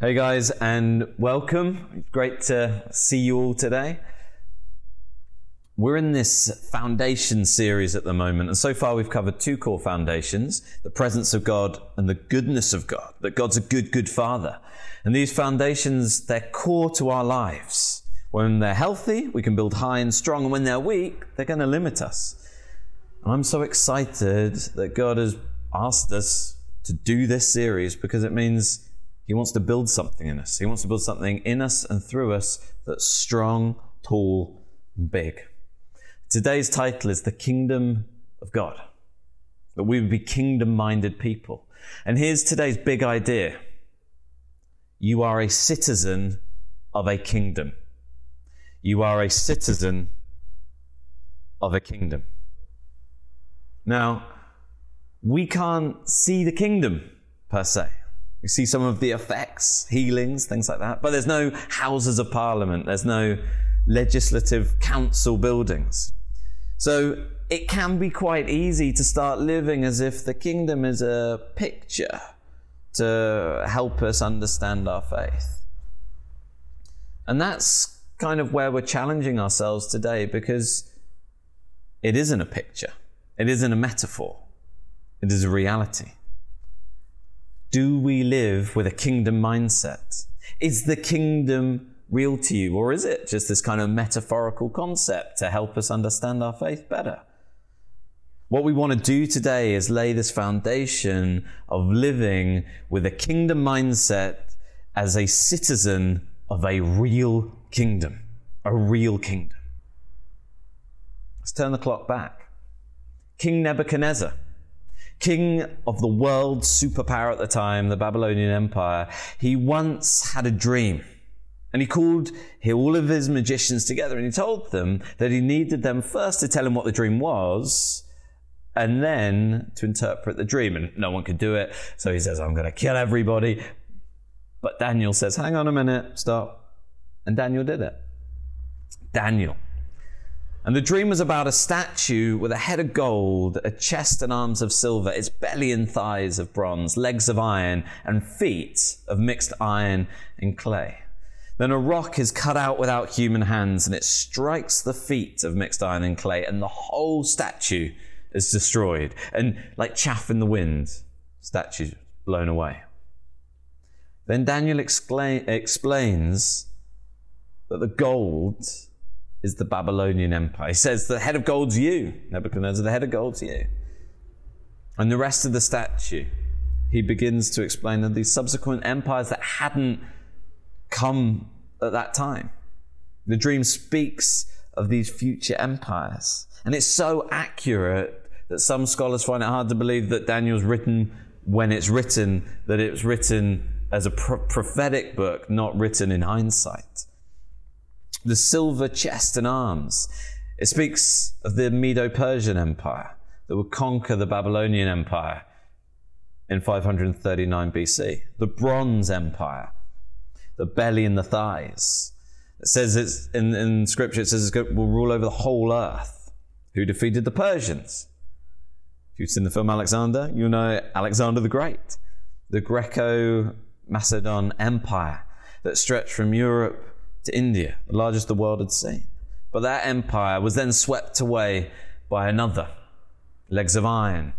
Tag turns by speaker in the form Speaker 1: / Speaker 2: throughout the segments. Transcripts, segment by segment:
Speaker 1: Hey guys, and welcome. Great to see you all today. We're in this foundation series at the moment, and so far we've covered two core foundations the presence of God and the goodness of God, that God's a good, good Father. And these foundations, they're core to our lives. When they're healthy, we can build high and strong, and when they're weak, they're going to limit us. And I'm so excited that God has asked us to do this series because it means He wants to build something in us. He wants to build something in us and through us that's strong, tall, and big. Today's title is The Kingdom of God, that we would be kingdom minded people. And here's today's big idea you are a citizen of a kingdom. You are a citizen of a kingdom. Now, we can't see the kingdom per se. We see some of the effects, healings, things like that, but there's no houses of parliament, there's no legislative council buildings. So it can be quite easy to start living as if the kingdom is a picture to help us understand our faith. And that's kind of where we're challenging ourselves today because it isn't a picture, it isn't a metaphor, it is a reality. Do we live with a kingdom mindset? Is the kingdom real to you, or is it just this kind of metaphorical concept to help us understand our faith better? What we want to do today is lay this foundation of living with a kingdom mindset as a citizen of a real kingdom. A real kingdom. Let's turn the clock back. King Nebuchadnezzar, king of the world superpower at the time, the Babylonian Empire, he once had a dream. And he called all of his magicians together and he told them that he needed them first to tell him what the dream was and then to interpret the dream. And no one could do it. So he says, I'm going to kill everybody. But Daniel says, Hang on a minute, stop. And Daniel did it. Daniel. And the dream was about a statue with a head of gold, a chest and arms of silver, its belly and thighs of bronze, legs of iron, and feet of mixed iron and clay. Then a rock is cut out without human hands, and it strikes the feet of mixed iron and clay, and the whole statue is destroyed. And like chaff in the wind, statue blown away. Then Daniel excla- explains that the gold is the Babylonian Empire. He says the head of gold's you, Nebuchadnezzar, the head of gold's you. And the rest of the statue, he begins to explain that these subsequent empires that hadn't come at that time. The dream speaks of these future empires. And it's so accurate that some scholars find it hard to believe that Daniel's written when it's written, that it was written as a pro- prophetic book, not written in hindsight. The silver chest and arms. It speaks of the Medo Persian Empire that would conquer the Babylonian Empire in 539 BC. The Bronze Empire the belly and the thighs. It says it's in, in scripture, it says it will rule over the whole earth. Who defeated the Persians? If you've seen the film Alexander, you know Alexander the Great, the Greco Macedon Empire that stretched from Europe to India, the largest the world had seen. But that empire was then swept away by another legs of iron,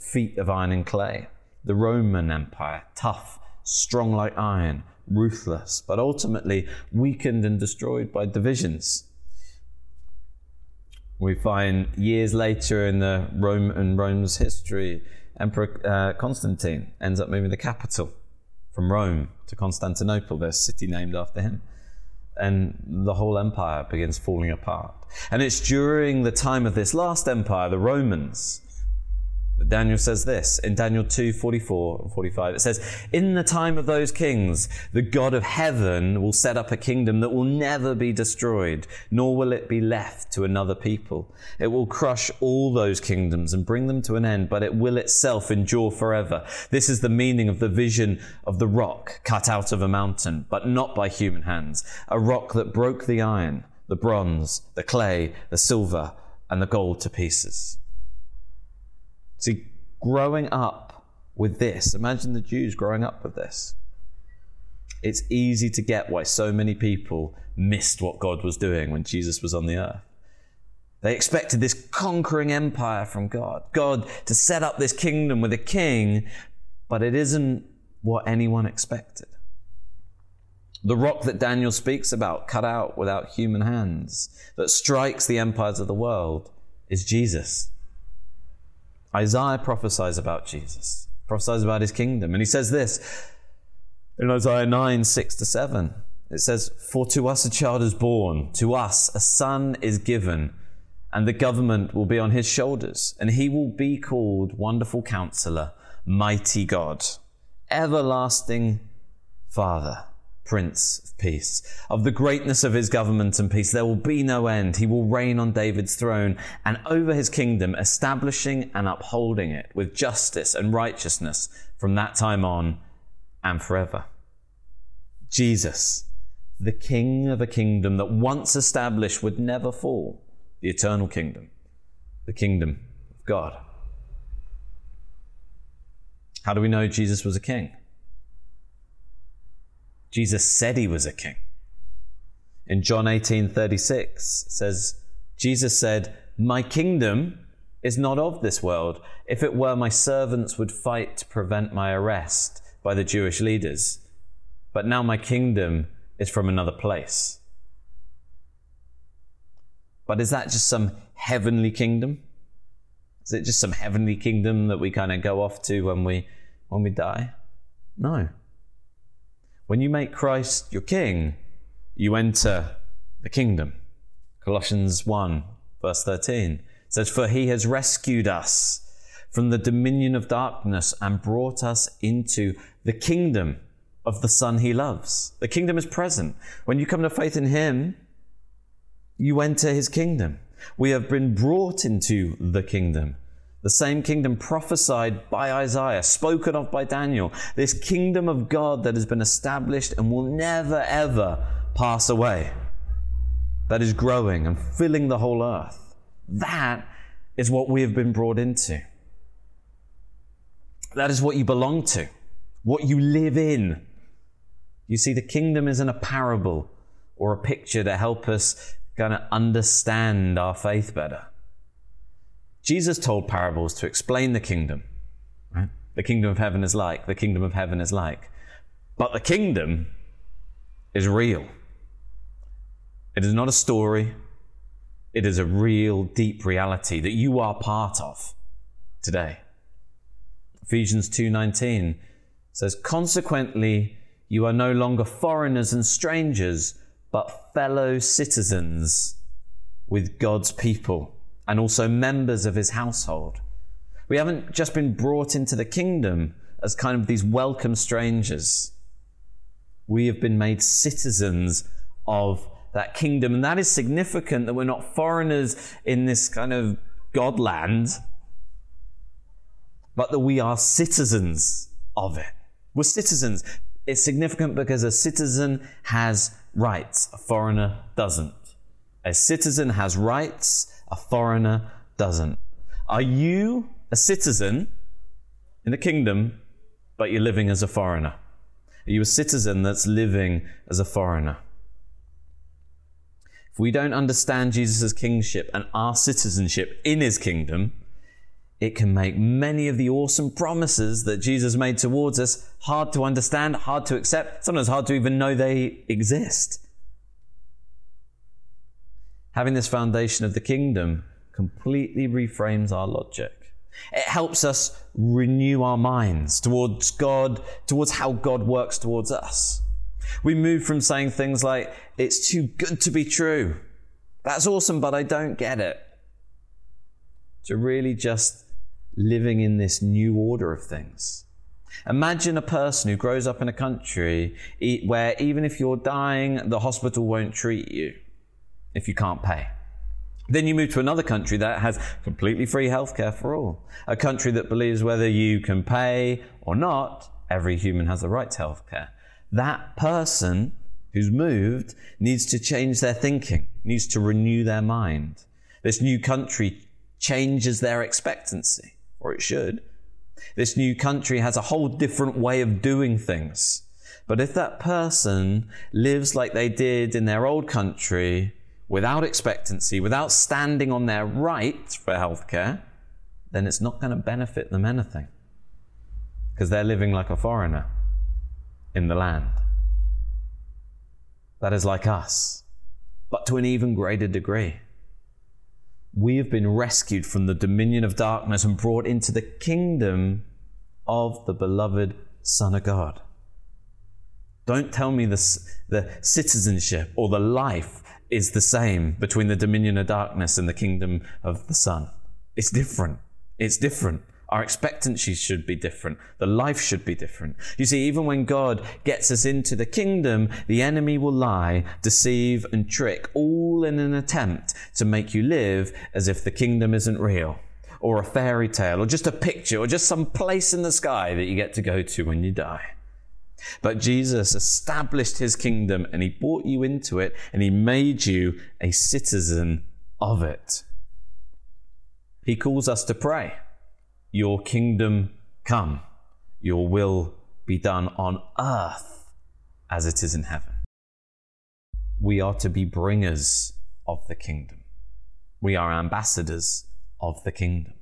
Speaker 1: feet of iron and clay. The Roman Empire, tough, strong like iron, ruthless, but ultimately weakened and destroyed by divisions. We find years later in the Rome and Rome's history, Emperor uh, Constantine ends up moving the capital from Rome to Constantinople, the city named after him. And the whole empire begins falling apart. And it's during the time of this last empire, the Romans, Daniel says this in Daniel 2 44 and 45. It says, In the time of those kings, the God of heaven will set up a kingdom that will never be destroyed, nor will it be left to another people. It will crush all those kingdoms and bring them to an end, but it will itself endure forever. This is the meaning of the vision of the rock cut out of a mountain, but not by human hands, a rock that broke the iron, the bronze, the clay, the silver, and the gold to pieces. See, growing up with this, imagine the Jews growing up with this. It's easy to get why so many people missed what God was doing when Jesus was on the earth. They expected this conquering empire from God, God to set up this kingdom with a king, but it isn't what anyone expected. The rock that Daniel speaks about, cut out without human hands, that strikes the empires of the world, is Jesus. Isaiah prophesies about Jesus, prophesies about his kingdom, and he says this in Isaiah 9 6 to 7. It says, For to us a child is born, to us a son is given and the government will be on his shoulders, and he will be called Wonderful Counselor, Mighty God, Everlasting Father, Prince of Peace. Of the greatness of his government and peace, there will be no end. He will reign on David's throne and over his kingdom, establishing and upholding it with justice and righteousness from that time on and forever. Jesus, the King of a kingdom that once established would never fall the eternal kingdom, the kingdom of God. How do we know Jesus was a king? Jesus said he was a king. In John 18:36 says Jesus said, "My kingdom is not of this world. If it were, my servants would fight to prevent my arrest by the Jewish leaders. But now my kingdom is from another place." But is that just some heavenly kingdom? Is it just some heavenly kingdom that we kind of go off to when we when we die? No. When you make Christ your king, you enter the kingdom. Colossians 1, verse 13 says, For he has rescued us from the dominion of darkness and brought us into the kingdom of the Son he loves. The kingdom is present. When you come to faith in him, you enter his kingdom. We have been brought into the kingdom. The same kingdom prophesied by Isaiah, spoken of by Daniel. This kingdom of God that has been established and will never ever pass away. That is growing and filling the whole earth. That is what we have been brought into. That is what you belong to, what you live in. You see, the kingdom isn't a parable or a picture to help us kind of understand our faith better. Jesus told parables to explain the kingdom. Right? The kingdom of heaven is like, the kingdom of heaven is like. But the kingdom is real. It is not a story. It is a real, deep reality that you are part of today. Ephesians 2:19 says, "Consequently, you are no longer foreigners and strangers, but fellow citizens with God's people and also members of his household. We haven't just been brought into the kingdom as kind of these welcome strangers. We have been made citizens of that kingdom. And that is significant that we're not foreigners in this kind of Godland, but that we are citizens of it. We're citizens. It's significant because a citizen has rights, a foreigner doesn't. A citizen has rights, a foreigner doesn't. Are you a citizen in the kingdom, but you're living as a foreigner? Are you a citizen that's living as a foreigner? If we don't understand Jesus' kingship and our citizenship in his kingdom, it can make many of the awesome promises that Jesus made towards us hard to understand, hard to accept, sometimes hard to even know they exist. Having this foundation of the kingdom completely reframes our logic. It helps us renew our minds towards God, towards how God works towards us. We move from saying things like, it's too good to be true. That's awesome, but I don't get it. To really just living in this new order of things. Imagine a person who grows up in a country where even if you're dying, the hospital won't treat you if you can't pay. Then you move to another country that has completely free healthcare for all. A country that believes whether you can pay or not, every human has a right to healthcare. That person who's moved needs to change their thinking, needs to renew their mind. This new country changes their expectancy or it should. This new country has a whole different way of doing things. But if that person lives like they did in their old country, without expectancy, without standing on their right for healthcare, then it's not going to benefit them anything. Because they're living like a foreigner in the land. That is like us, but to an even greater degree. We have been rescued from the dominion of darkness and brought into the kingdom of the beloved Son of God. Don't tell me the, the citizenship or the life is the same between the dominion of darkness and the kingdom of the Son. It's different. It's different. Our expectancies should be different. The life should be different. You see, even when God gets us into the kingdom, the enemy will lie, deceive, and trick, all in an attempt to make you live as if the kingdom isn't real, or a fairy tale, or just a picture, or just some place in the sky that you get to go to when you die. But Jesus established his kingdom and he brought you into it and he made you a citizen of it. He calls us to pray, Your kingdom come, your will be done on earth as it is in heaven. We are to be bringers of the kingdom. We are ambassadors of the kingdom.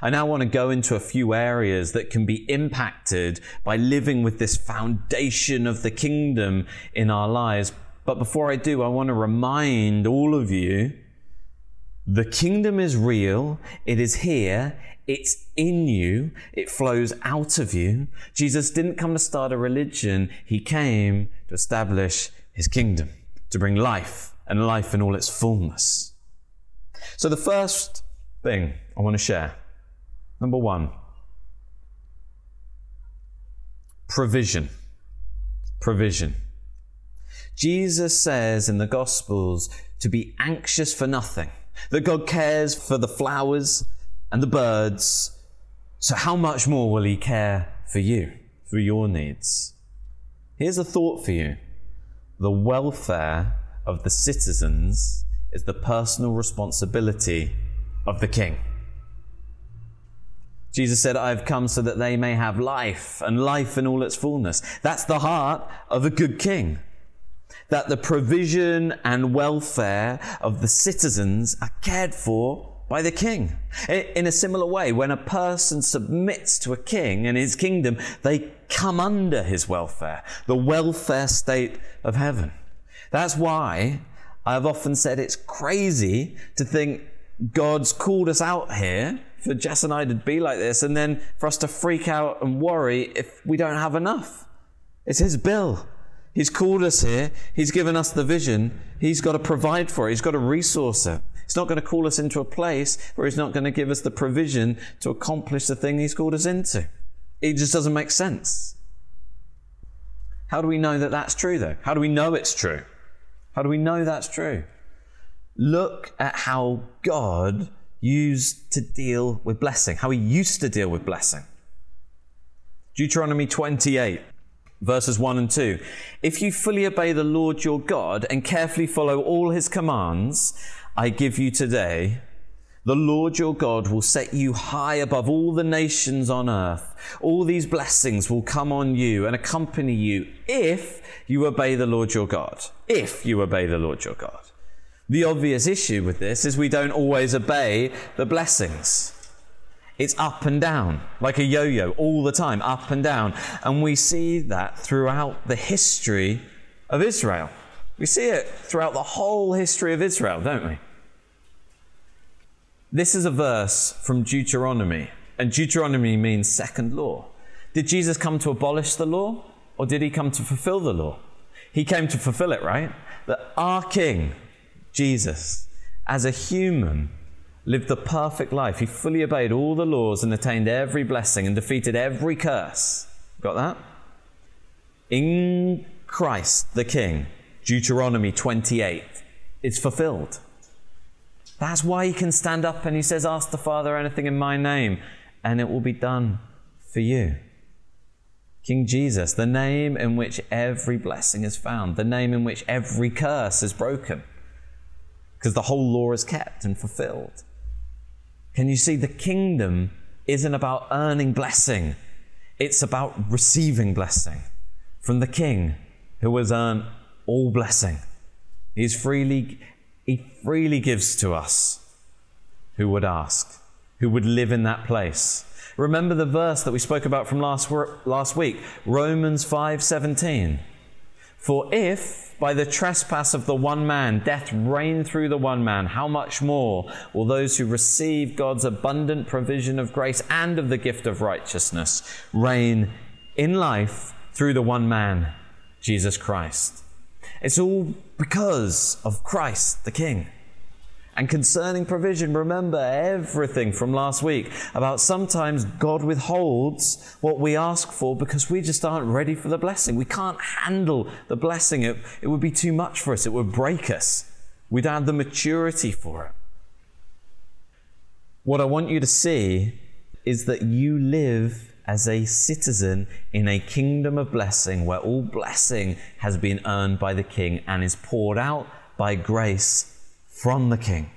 Speaker 1: I now want to go into a few areas that can be impacted by living with this foundation of the kingdom in our lives. But before I do, I want to remind all of you the kingdom is real, it is here, it's in you, it flows out of you. Jesus didn't come to start a religion, he came to establish his kingdom, to bring life and life in all its fullness. So, the first thing I want to share Number one, provision. Provision. Jesus says in the Gospels to be anxious for nothing, that God cares for the flowers and the birds. So, how much more will He care for you, for your needs? Here's a thought for you the welfare of the citizens is the personal responsibility of the king. Jesus said, I've come so that they may have life and life in all its fullness. That's the heart of a good king. That the provision and welfare of the citizens are cared for by the king. In a similar way, when a person submits to a king and his kingdom, they come under his welfare, the welfare state of heaven. That's why I've often said it's crazy to think God's called us out here for Jess and I to be like this, and then for us to freak out and worry if we don't have enough. It's His bill. He's called us here. He's given us the vision. He's got to provide for it. He's got to resource it. He's not going to call us into a place where He's not going to give us the provision to accomplish the thing He's called us into. It just doesn't make sense. How do we know that that's true, though? How do we know it's true? How do we know that's true? Look at how God used to deal with blessing, how he used to deal with blessing. Deuteronomy 28, verses 1 and 2. If you fully obey the Lord your God and carefully follow all his commands I give you today, the Lord your God will set you high above all the nations on earth. All these blessings will come on you and accompany you if you obey the Lord your God. If you obey the Lord your God. The obvious issue with this is we don't always obey the blessings. It's up and down, like a yo yo, all the time, up and down. And we see that throughout the history of Israel. We see it throughout the whole history of Israel, don't we? This is a verse from Deuteronomy, and Deuteronomy means second law. Did Jesus come to abolish the law, or did he come to fulfill the law? He came to fulfill it, right? That our King, Jesus, as a human, lived the perfect life. He fully obeyed all the laws and attained every blessing and defeated every curse. Got that? In Christ the King, Deuteronomy 28, it's fulfilled. That's why he can stand up and he says, Ask the Father anything in my name, and it will be done for you. King Jesus, the name in which every blessing is found, the name in which every curse is broken because the whole law is kept and fulfilled. Can you see the kingdom isn't about earning blessing, it's about receiving blessing. from the King who has earned all blessing. He's freely, he freely gives to us who would ask, who would live in that place. Remember the verse that we spoke about from last, last week, Romans 5:17. For if by the trespass of the one man death reigned through the one man, how much more will those who receive God's abundant provision of grace and of the gift of righteousness reign in life through the one man, Jesus Christ? It's all because of Christ the King. And concerning provision, remember everything from last week about sometimes God withholds what we ask for because we just aren't ready for the blessing. We can't handle the blessing. It, it would be too much for us, it would break us. We'd have the maturity for it. What I want you to see is that you live as a citizen in a kingdom of blessing where all blessing has been earned by the King and is poured out by grace from the King.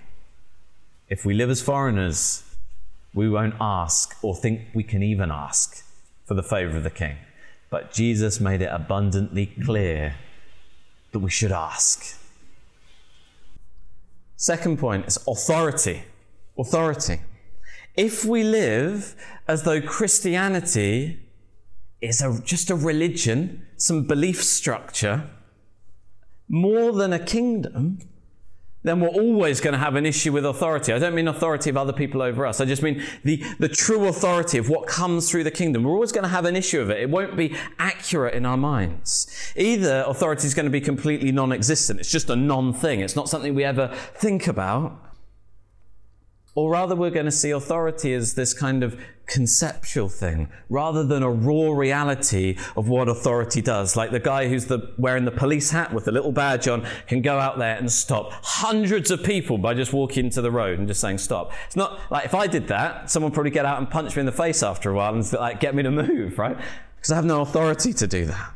Speaker 1: If we live as foreigners, we won't ask or think we can even ask for the favor of the King. But Jesus made it abundantly clear that we should ask. Second point is authority. Authority. If we live as though Christianity is a, just a religion, some belief structure, more than a kingdom, then we're always going to have an issue with authority. I don't mean authority of other people over us. I just mean the, the true authority of what comes through the kingdom. We're always going to have an issue of it. It won't be accurate in our minds. Either authority is going to be completely non existent, it's just a non thing, it's not something we ever think about. Or rather, we're going to see authority as this kind of conceptual thing rather than a raw reality of what authority does. Like the guy who's the, wearing the police hat with the little badge on can go out there and stop hundreds of people by just walking into the road and just saying stop. It's not like if I did that, someone would probably get out and punch me in the face after a while and like get me to move, right? Because I have no authority to do that.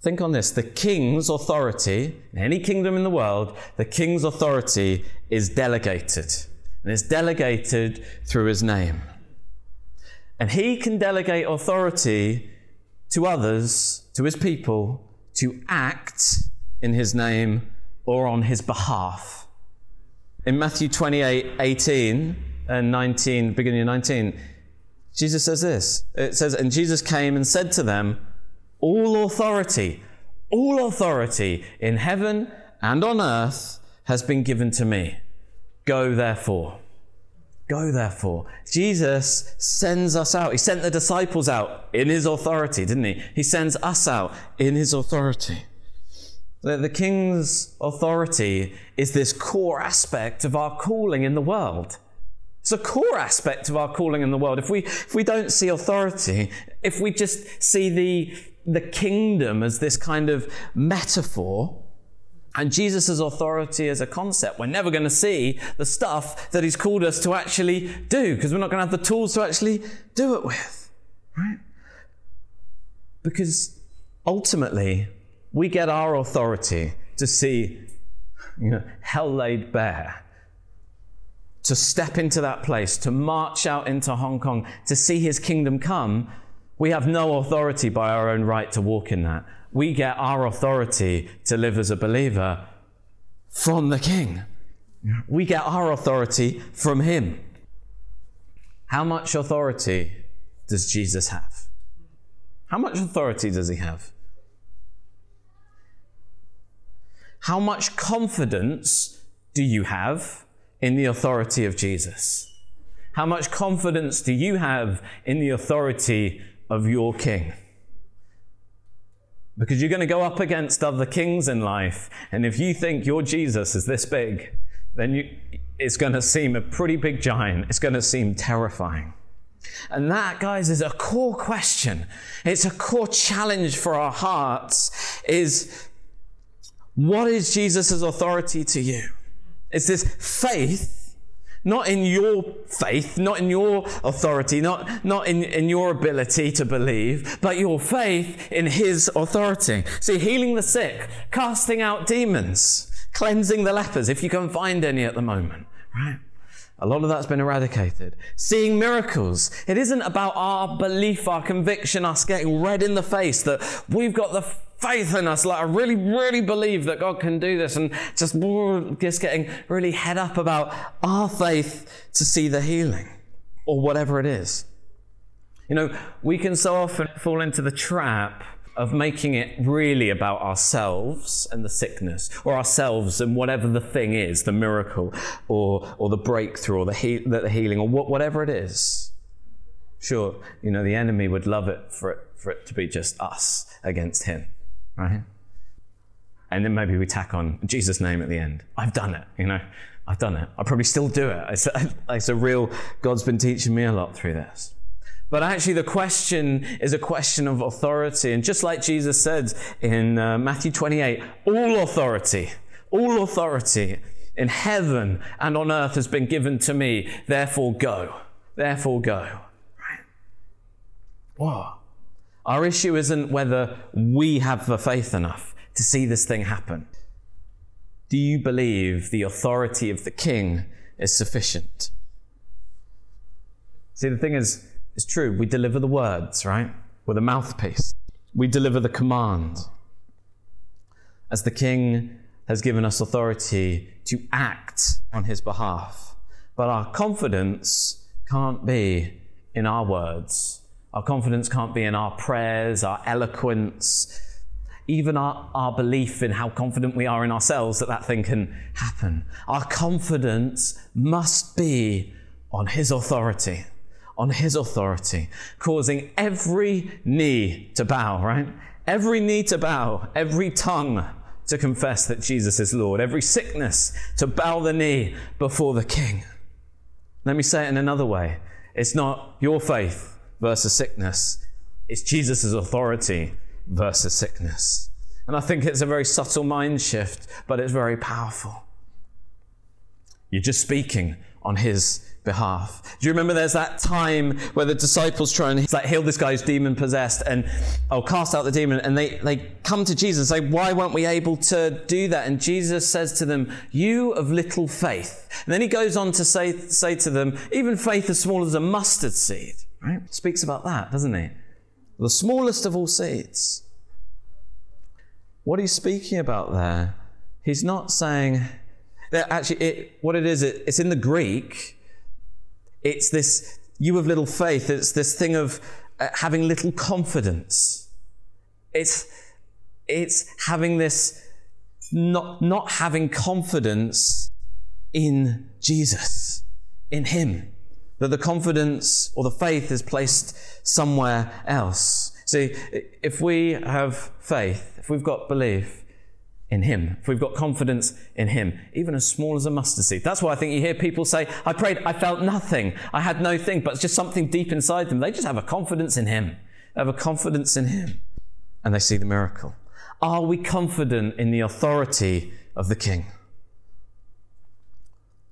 Speaker 1: Think on this the king's authority, in any kingdom in the world, the king's authority is delegated. And it's delegated through his name. And he can delegate authority to others, to his people, to act in his name or on his behalf. In Matthew 28 18 and 19, beginning of 19, Jesus says this. It says, And Jesus came and said to them, all authority, all authority in heaven and on earth has been given to me. Go therefore. Go therefore. Jesus sends us out. He sent the disciples out in his authority, didn't he? He sends us out in his authority. The, king's authority is this core aspect of our calling in the world. It's a core aspect of our calling in the world. If we, if we don't see authority, if we just see the, the kingdom as this kind of metaphor and Jesus' authority as a concept. We're never going to see the stuff that he's called us to actually do because we're not going to have the tools to actually do it with. Right? Because ultimately, we get our authority to see you know, hell laid bare, to step into that place, to march out into Hong Kong, to see his kingdom come we have no authority by our own right to walk in that. We get our authority to live as a believer from the King. We get our authority from Him. How much authority does Jesus have? How much authority does He have? How much confidence do you have in the authority of Jesus? How much confidence do you have in the authority of your king. Because you're going to go up against other kings in life, and if you think your Jesus is this big, then you, it's going to seem a pretty big giant. It's going to seem terrifying. And that, guys, is a core question. It's a core challenge for our hearts is what is Jesus' authority to you? Is this faith not in your faith, not in your authority, not, not in, in your ability to believe, but your faith in His authority. See, healing the sick, casting out demons, cleansing the lepers, if you can find any at the moment, right? A lot of that's been eradicated. Seeing miracles. It isn't about our belief, our conviction, us getting red in the face that we've got the faith in us. Like, I really, really believe that God can do this and just, just getting really head up about our faith to see the healing or whatever it is. You know, we can so often fall into the trap of making it really about ourselves and the sickness, or ourselves and whatever the thing is, the miracle, or, or the breakthrough, or the, he- the healing, or whatever it is. Sure, you know, the enemy would love it for, it for it to be just us against him, right? And then maybe we tack on Jesus' name at the end. I've done it, you know, I've done it. I probably still do it. It's a, it's a real, God's been teaching me a lot through this. But actually, the question is a question of authority. And just like Jesus said in uh, Matthew 28, all authority, all authority in heaven and on earth has been given to me. Therefore, go. Therefore, go. Right? Whoa. Our issue isn't whether we have the faith enough to see this thing happen. Do you believe the authority of the king is sufficient? See, the thing is, it's true. We deliver the words, right? With a mouthpiece. We deliver the command. As the king has given us authority to act on his behalf. But our confidence can't be in our words. Our confidence can't be in our prayers, our eloquence, even our, our belief in how confident we are in ourselves that that thing can happen. Our confidence must be on his authority on his authority, causing every knee to bow, right? Every knee to bow, every tongue to confess that Jesus is Lord, every sickness to bow the knee before the King. Let me say it in another way it's not your faith versus sickness, it's Jesus' authority versus sickness. And I think it's a very subtle mind shift, but it's very powerful. You're just speaking on his behalf. Do you remember there's that time where the disciples try and like heal this guy who's demon possessed and oh cast out the demon and they, they come to Jesus and say, Why weren't we able to do that? And Jesus says to them, You of little faith. And then he goes on to say, say to them, even faith as small as a mustard seed. Right? Speaks about that, doesn't he? The smallest of all seeds. What he's speaking about there, he's not saying that actually it, what it is, it, it's in the Greek it's this, you have little faith, it's this thing of uh, having little confidence. It's, it's having this, not, not having confidence in Jesus, in Him. That the confidence or the faith is placed somewhere else. See, if we have faith, if we've got belief, in Him, if we've got confidence in Him, even as small as a mustard seed. That's why I think you hear people say, I prayed, I felt nothing, I had no thing, but it's just something deep inside them. They just have a confidence in Him. They have a confidence in Him, and they see the miracle. Are we confident in the authority of the King?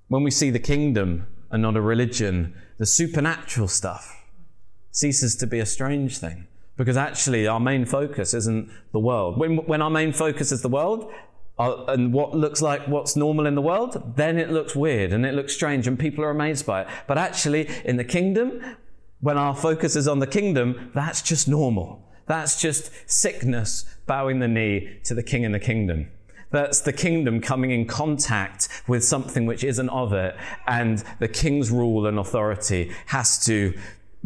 Speaker 1: When we see the kingdom and not a religion, the supernatural stuff ceases to be a strange thing. Because actually, our main focus isn't the world. When, when our main focus is the world, uh, and what looks like what's normal in the world, then it looks weird and it looks strange and people are amazed by it. But actually, in the kingdom, when our focus is on the kingdom, that's just normal. That's just sickness bowing the knee to the king in the kingdom. That's the kingdom coming in contact with something which isn't of it, and the king's rule and authority has to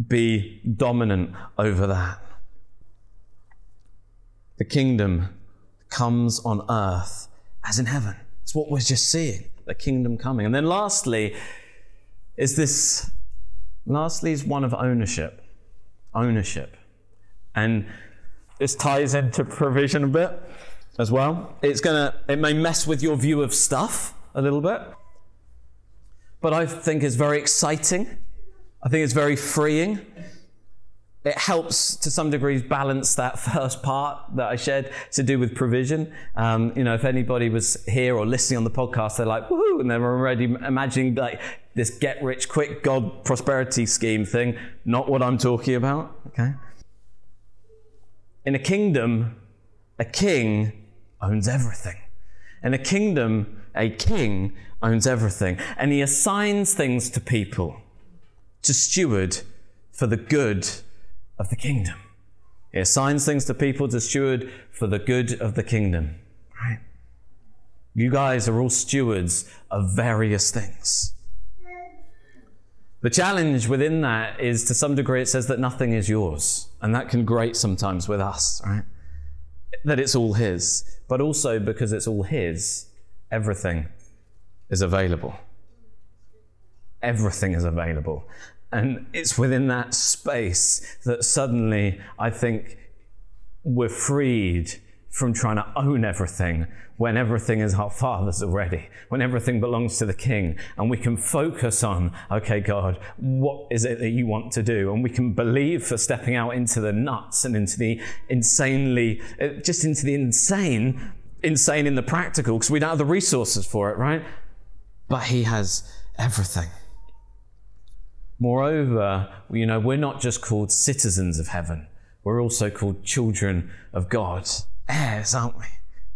Speaker 1: be dominant over that. The kingdom comes on earth as in heaven. It's what we're just seeing, the kingdom coming. And then lastly, is this, lastly, is one of ownership. Ownership. And this ties into provision a bit as well. It's gonna, it may mess with your view of stuff a little bit, but I think it's very exciting. I think it's very freeing it helps to some degrees balance that first part that I shared to do with provision. Um, you know, if anybody was here or listening on the podcast, they're like, woohoo, and they're already imagining like this get rich quick God prosperity scheme thing. Not what I'm talking about, okay? In a kingdom, a king owns everything. In a kingdom, a king owns everything. And he assigns things to people to steward for the good of the kingdom. He assigns things to people to steward for the good of the kingdom. Right? You guys are all stewards of various things. The challenge within that is to some degree it says that nothing is yours. And that can grate sometimes with us, right? That it's all His. But also because it's all His, everything is available. Everything is available. And it's within that space that suddenly I think we're freed from trying to own everything when everything is our Father's already, when everything belongs to the King, and we can focus on, okay, God, what is it that you want to do? And we can believe for stepping out into the nuts and into the insanely, uh, just into the insane, insane in the practical, because we don't have the resources for it, right? But He has everything. Moreover, you know, we're not just called citizens of heaven, we're also called children of God, heirs, aren't we?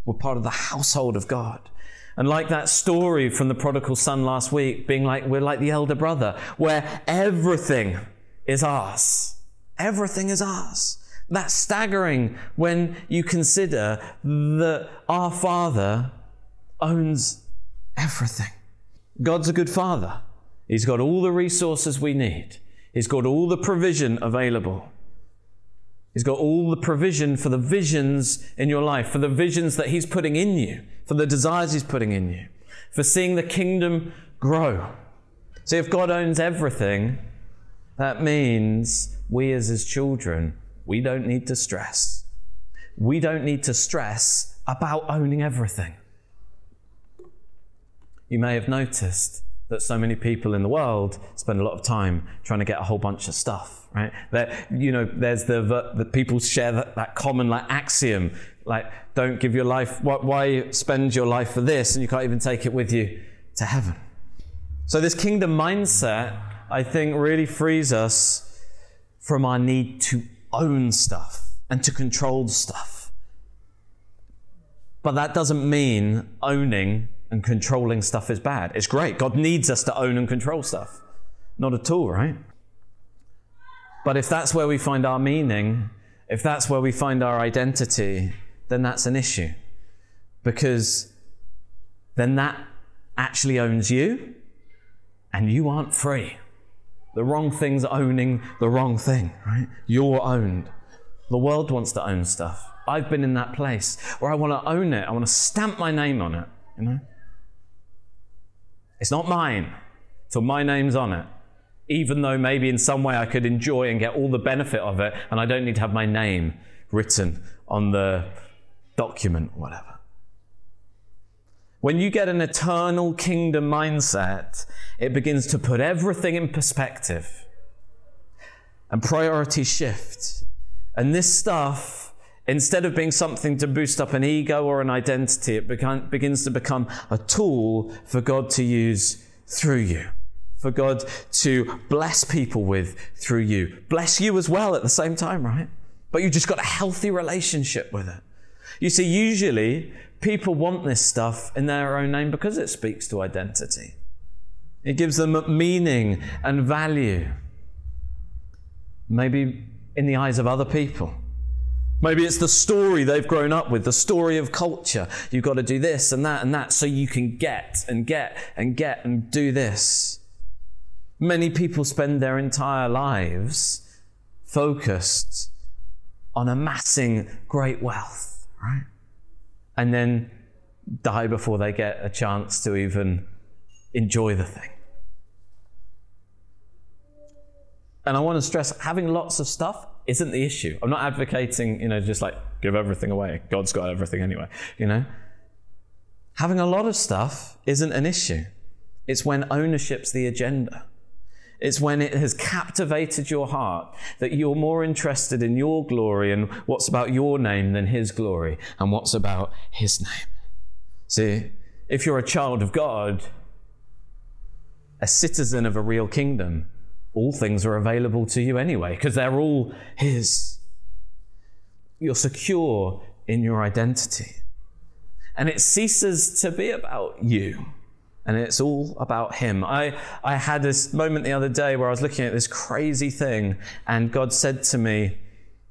Speaker 1: We're part of the household of God. And like that story from the prodigal son last week, being like, we're like the elder brother, where everything is ours. Everything is ours. That's staggering when you consider that our Father owns everything. God's a good Father. He's got all the resources we need. He's got all the provision available. He's got all the provision for the visions in your life, for the visions that He's putting in you, for the desires He's putting in you, for seeing the kingdom grow. See, if God owns everything, that means we as His children, we don't need to stress. We don't need to stress about owning everything. You may have noticed that so many people in the world spend a lot of time trying to get a whole bunch of stuff, right? That you know, there's the the people share that, that common like axiom, like don't give your life. Why spend your life for this, and you can't even take it with you to heaven? So this kingdom mindset, I think, really frees us from our need to own stuff and to control stuff. But that doesn't mean owning and controlling stuff is bad. It's great. God needs us to own and control stuff. Not at all, right? But if that's where we find our meaning, if that's where we find our identity, then that's an issue. Because then that actually owns you, and you aren't free. The wrong thing's owning the wrong thing, right? You're owned. The world wants to own stuff. I've been in that place where I want to own it. I want to stamp my name on it, you know? It's not mine till my name's on it. Even though maybe in some way I could enjoy and get all the benefit of it, and I don't need to have my name written on the document, whatever. When you get an eternal kingdom mindset, it begins to put everything in perspective and priorities shift. And this stuff Instead of being something to boost up an ego or an identity, it begins to become a tool for God to use through you, for God to bless people with through you. Bless you as well at the same time, right? But you've just got a healthy relationship with it. You see, usually people want this stuff in their own name because it speaks to identity. It gives them meaning and value. Maybe in the eyes of other people. Maybe it's the story they've grown up with, the story of culture. You've got to do this and that and that so you can get and get and get and do this. Many people spend their entire lives focused on amassing great wealth, right? And then die before they get a chance to even enjoy the thing. And I want to stress having lots of stuff isn't the issue. I'm not advocating, you know, just like give everything away. God's got everything anyway, you know. Having a lot of stuff isn't an issue. It's when ownership's the agenda. It's when it has captivated your heart that you're more interested in your glory and what's about your name than His glory and what's about His name. See, if you're a child of God, a citizen of a real kingdom, all things are available to you anyway, because they're all His. You're secure in your identity. and it ceases to be about you and it's all about him. I, I had this moment the other day where I was looking at this crazy thing, and God said to me,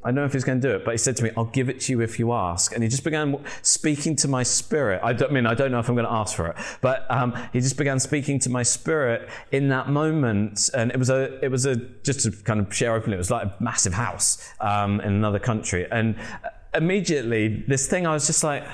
Speaker 1: I don't know if he's going to do it, but he said to me, I'll give it to you if you ask. And he just began speaking to my spirit. I, don't, I mean, I don't know if I'm going to ask for it, but um, he just began speaking to my spirit in that moment. And it was a, it was a, just to kind of share openly, it was like a massive house um, in another country. And immediately, this thing, I was just like,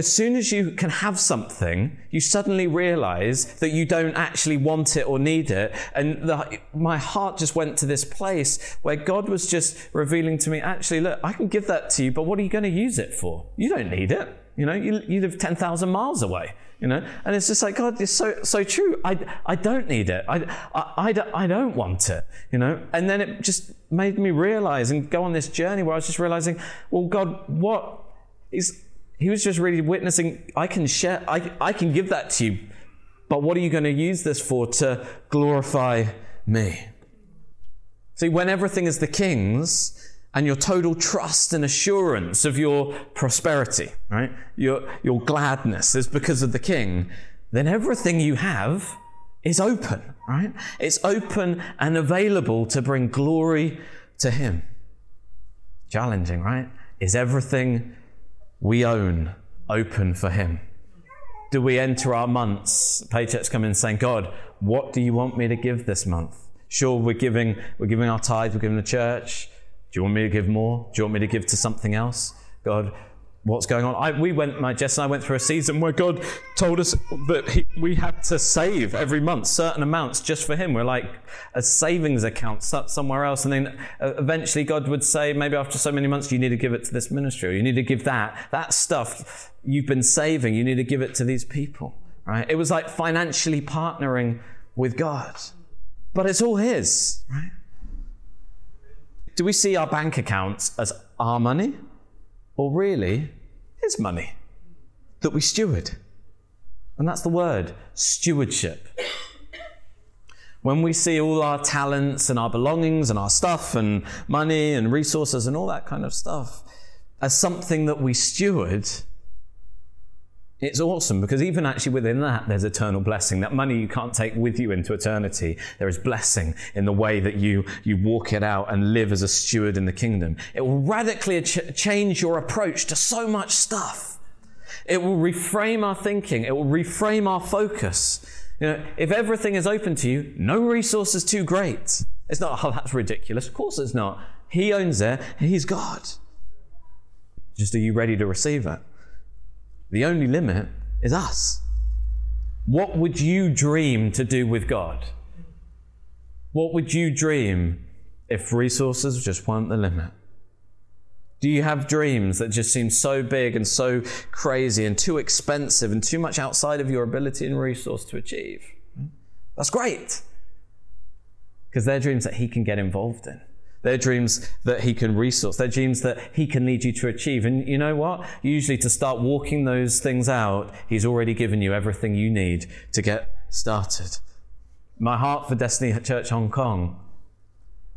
Speaker 1: as soon as you can have something, you suddenly realize that you don't actually want it or need it. And the, my heart just went to this place where God was just revealing to me, actually, look, I can give that to you, but what are you going to use it for? You don't need it. You know, you, you live 10,000 miles away, you know, and it's just like, God, it's so, so true. I, I don't need it. I, I, I, I don't want it, you know, and then it just made me realize and go on this journey where I was just realizing, well, God, what is, he was just really witnessing, I can share, I, I can give that to you, but what are you going to use this for to glorify me? See, when everything is the king's, and your total trust and assurance of your prosperity, right? Your, your gladness is because of the king, then everything you have is open, right? It's open and available to bring glory to him. Challenging, right? Is everything we own open for Him? Do we enter our months, paychecks come in saying, God, what do you want me to give this month? Sure, we're giving, we're giving our tithe, we're giving the church. Do you want me to give more? Do you want me to give to something else? God, what's going on. I, we went, my Jess and I went through a season where God told us that he, we had to save every month certain amounts just for Him. We're like a savings account somewhere else, and then uh, eventually God would say, maybe after so many months, you need to give it to this ministry, or you need to give that that stuff you've been saving. You need to give it to these people. Right? It was like financially partnering with God, but it's all His. Right? Do we see our bank accounts as our money? Or really his money that we steward. And that's the word stewardship. When we see all our talents and our belongings and our stuff and money and resources and all that kind of stuff as something that we steward, it's awesome because even actually within that, there's eternal blessing. That money you can't take with you into eternity. There is blessing in the way that you, you walk it out and live as a steward in the kingdom. It will radically ch- change your approach to so much stuff. It will reframe our thinking. It will reframe our focus. You know, if everything is open to you, no resource is too great. It's not, oh, that's ridiculous. Of course it's not. He owns it and He's God. Just are you ready to receive it? The only limit is us. What would you dream to do with God? What would you dream if resources just weren't the limit? Do you have dreams that just seem so big and so crazy and too expensive and too much outside of your ability and resource to achieve? That's great. Because they're dreams that He can get involved in. They're dreams that he can resource. They're dreams that he can lead you to achieve. And you know what? Usually to start walking those things out, he's already given you everything you need to get started. My heart for Destiny Church Hong Kong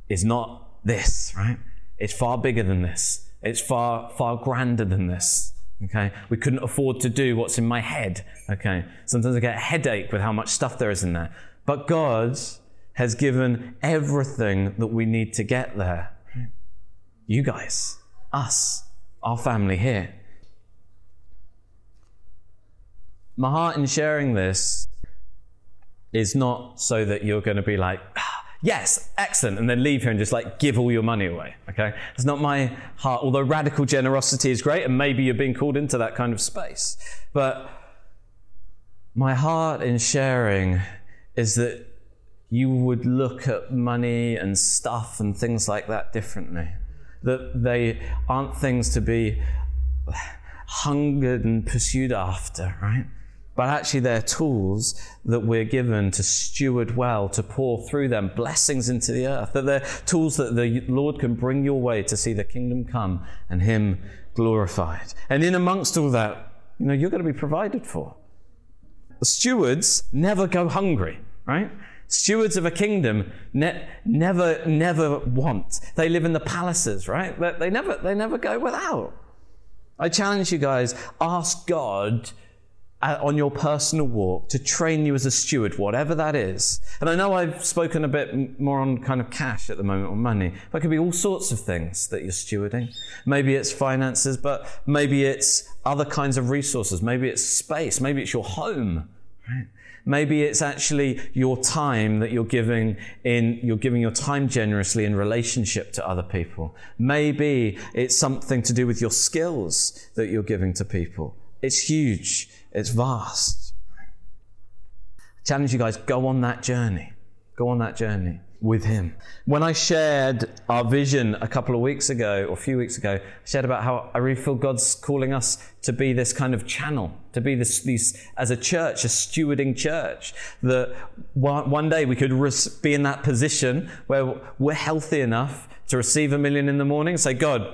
Speaker 1: is not this, right? It's far bigger than this. It's far, far grander than this. Okay. We couldn't afford to do what's in my head. Okay. Sometimes I get a headache with how much stuff there is in there. But God's has given everything that we need to get there. You guys, us, our family here. My heart in sharing this is not so that you're going to be like, ah, yes, excellent, and then leave here and just like give all your money away. Okay? It's not my heart, although radical generosity is great, and maybe you're being called into that kind of space. But my heart in sharing is that you would look at money and stuff and things like that differently. That they aren't things to be hungered and pursued after, right? But actually, they're tools that we're given to steward well, to pour through them blessings into the earth. That they're tools that the Lord can bring your way to see the kingdom come and Him glorified. And in amongst all that, you know, you're going to be provided for. The stewards never go hungry, right? Stewards of a kingdom ne- never, never want. They live in the palaces, right? They never, they never go without. I challenge you guys, ask God uh, on your personal walk to train you as a steward, whatever that is. And I know I've spoken a bit more on kind of cash at the moment or money, but it could be all sorts of things that you're stewarding. Maybe it's finances, but maybe it's other kinds of resources. Maybe it's space. Maybe it's your home. Right? Maybe it's actually your time that you're giving in, you're giving your time generously in relationship to other people. Maybe it's something to do with your skills that you're giving to people. It's huge. It's vast. I challenge you guys, go on that journey. Go on that journey with Him. When I shared our vision a couple of weeks ago, or a few weeks ago, I shared about how I really feel God's calling us to be this kind of channel, to be this, these, as a church, a stewarding church, that one day we could be in that position where we're healthy enough to receive a million in the morning, say, God,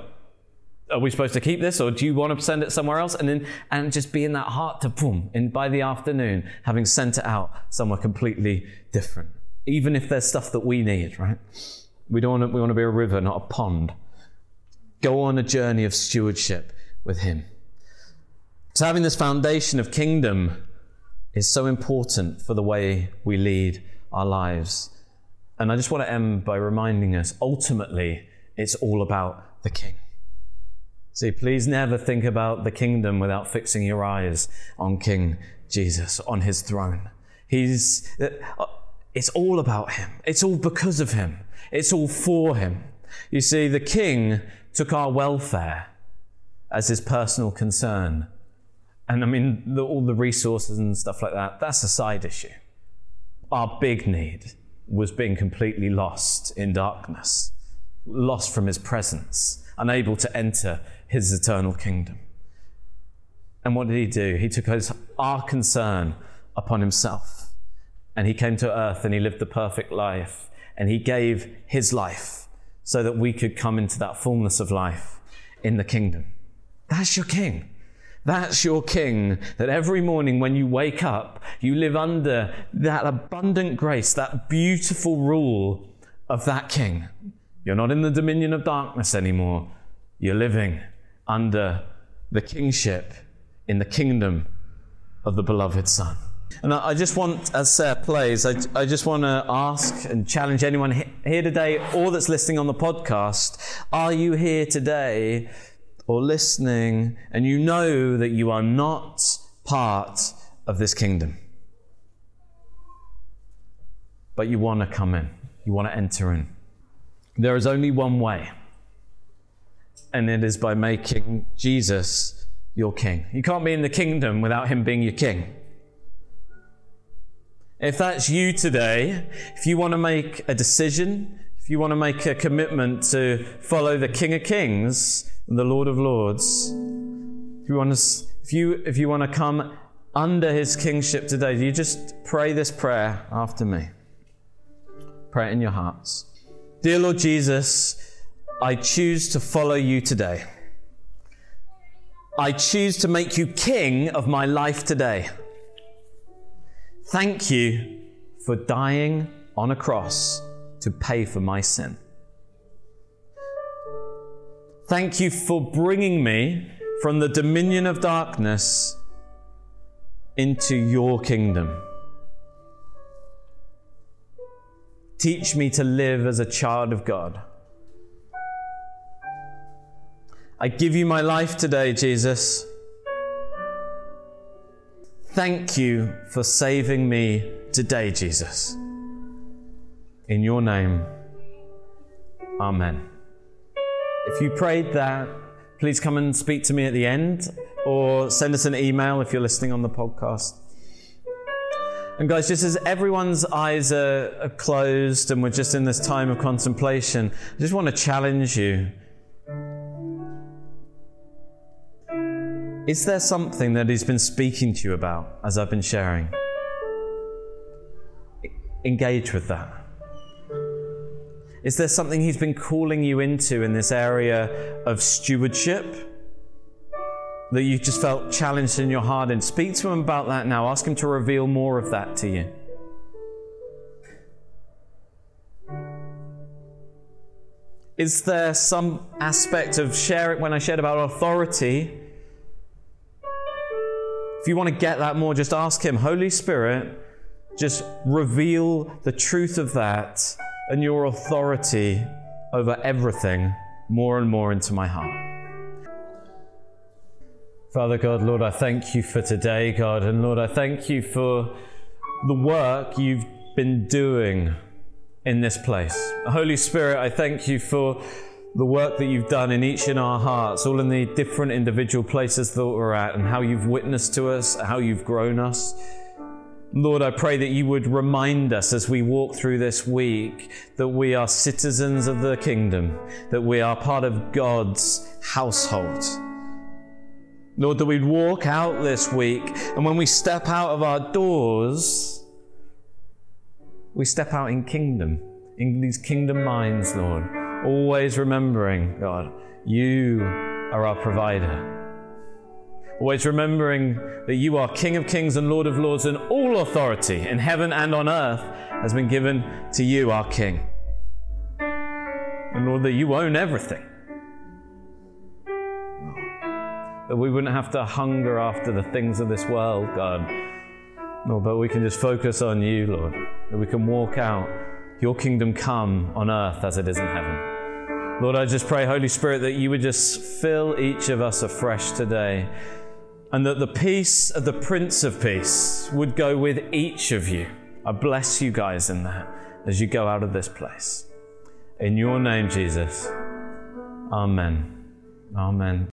Speaker 1: are we supposed to keep this or do you want to send it somewhere else? And then, and just be in that heart to boom, and by the afternoon, having sent it out somewhere completely different. Even if there's stuff that we need, right? We don't want to, we want to be a river, not a pond. Go on a journey of stewardship with Him. So having this foundation of kingdom is so important for the way we lead our lives. And I just want to end by reminding us ultimately, it's all about the King. See, please never think about the kingdom without fixing your eyes on King Jesus, on his throne. He's, uh, it's all about him. It's all because of him. It's all for him. You see, the king took our welfare as his personal concern. And I mean, the, all the resources and stuff like that, that's a side issue. Our big need was being completely lost in darkness, lost from his presence, unable to enter his eternal kingdom. And what did he do? He took his, our concern upon himself. And he came to earth and he lived the perfect life. And he gave his life so that we could come into that fullness of life in the kingdom. That's your king. That's your king. That every morning when you wake up, you live under that abundant grace, that beautiful rule of that king. You're not in the dominion of darkness anymore. You're living under the kingship in the kingdom of the beloved Son. And I just want, as Sarah plays, I, I just want to ask and challenge anyone here today or that's listening on the podcast are you here today or listening and you know that you are not part of this kingdom? But you want to come in, you want to enter in. There is only one way and it is by making Jesus your king. You can't be in the kingdom without him being your king. If that's you today, if you want to make a decision, if you want to make a commitment to follow the King of Kings and the Lord of Lords, if you want to, if you, if you want to come under his kingship today, you just pray this prayer after me. Pray it in your hearts. Dear Lord Jesus, I choose to follow you today. I choose to make you king of my life today. Thank you for dying on a cross to pay for my sin. Thank you for bringing me from the dominion of darkness into your kingdom. Teach me to live as a child of God. I give you my life today, Jesus. Thank you for saving me today, Jesus. In your name, Amen. If you prayed that, please come and speak to me at the end or send us an email if you're listening on the podcast. And guys, just as everyone's eyes are, closed and we're just in this time of contemplation, I just want to challenge you Is there something that He's been speaking to you about as I've been sharing? Engage with that. Is there something He's been calling you into in this area of stewardship that you just felt challenged in your heart? And speak to Him about that now. Ask Him to reveal more of that to you. Is there some aspect of share it when I shared about authority? If you want to get that more, just ask Him, Holy Spirit, just reveal the truth of that and your authority over everything more and more into my heart. Father God, Lord, I thank you for today, God, and Lord, I thank you for the work you've been doing in this place. Holy Spirit, I thank you for the work that you've done in each in our hearts, all in the different individual places that we're at, and how you've witnessed to us, how you've grown us. Lord, I pray that you would remind us as we walk through this week that we are citizens of the kingdom, that we are part of God's household. Lord, that we'd walk out this week, and when we step out of our doors, we step out in kingdom, in these kingdom minds, Lord. Always remembering, God, you are our provider. Always remembering that you are King of kings and Lord of lords, and all authority in heaven and on earth has been given to you, our King. And Lord, that you own everything. That we wouldn't have to hunger after the things of this world, God. No, but we can just focus on you, Lord. That we can walk out your kingdom come on earth as it is in heaven. Lord, I just pray, Holy Spirit, that you would just fill each of us afresh today and that the peace of the Prince of Peace would go with each of you. I bless you guys in that as you go out of this place. In your name, Jesus. Amen. Amen.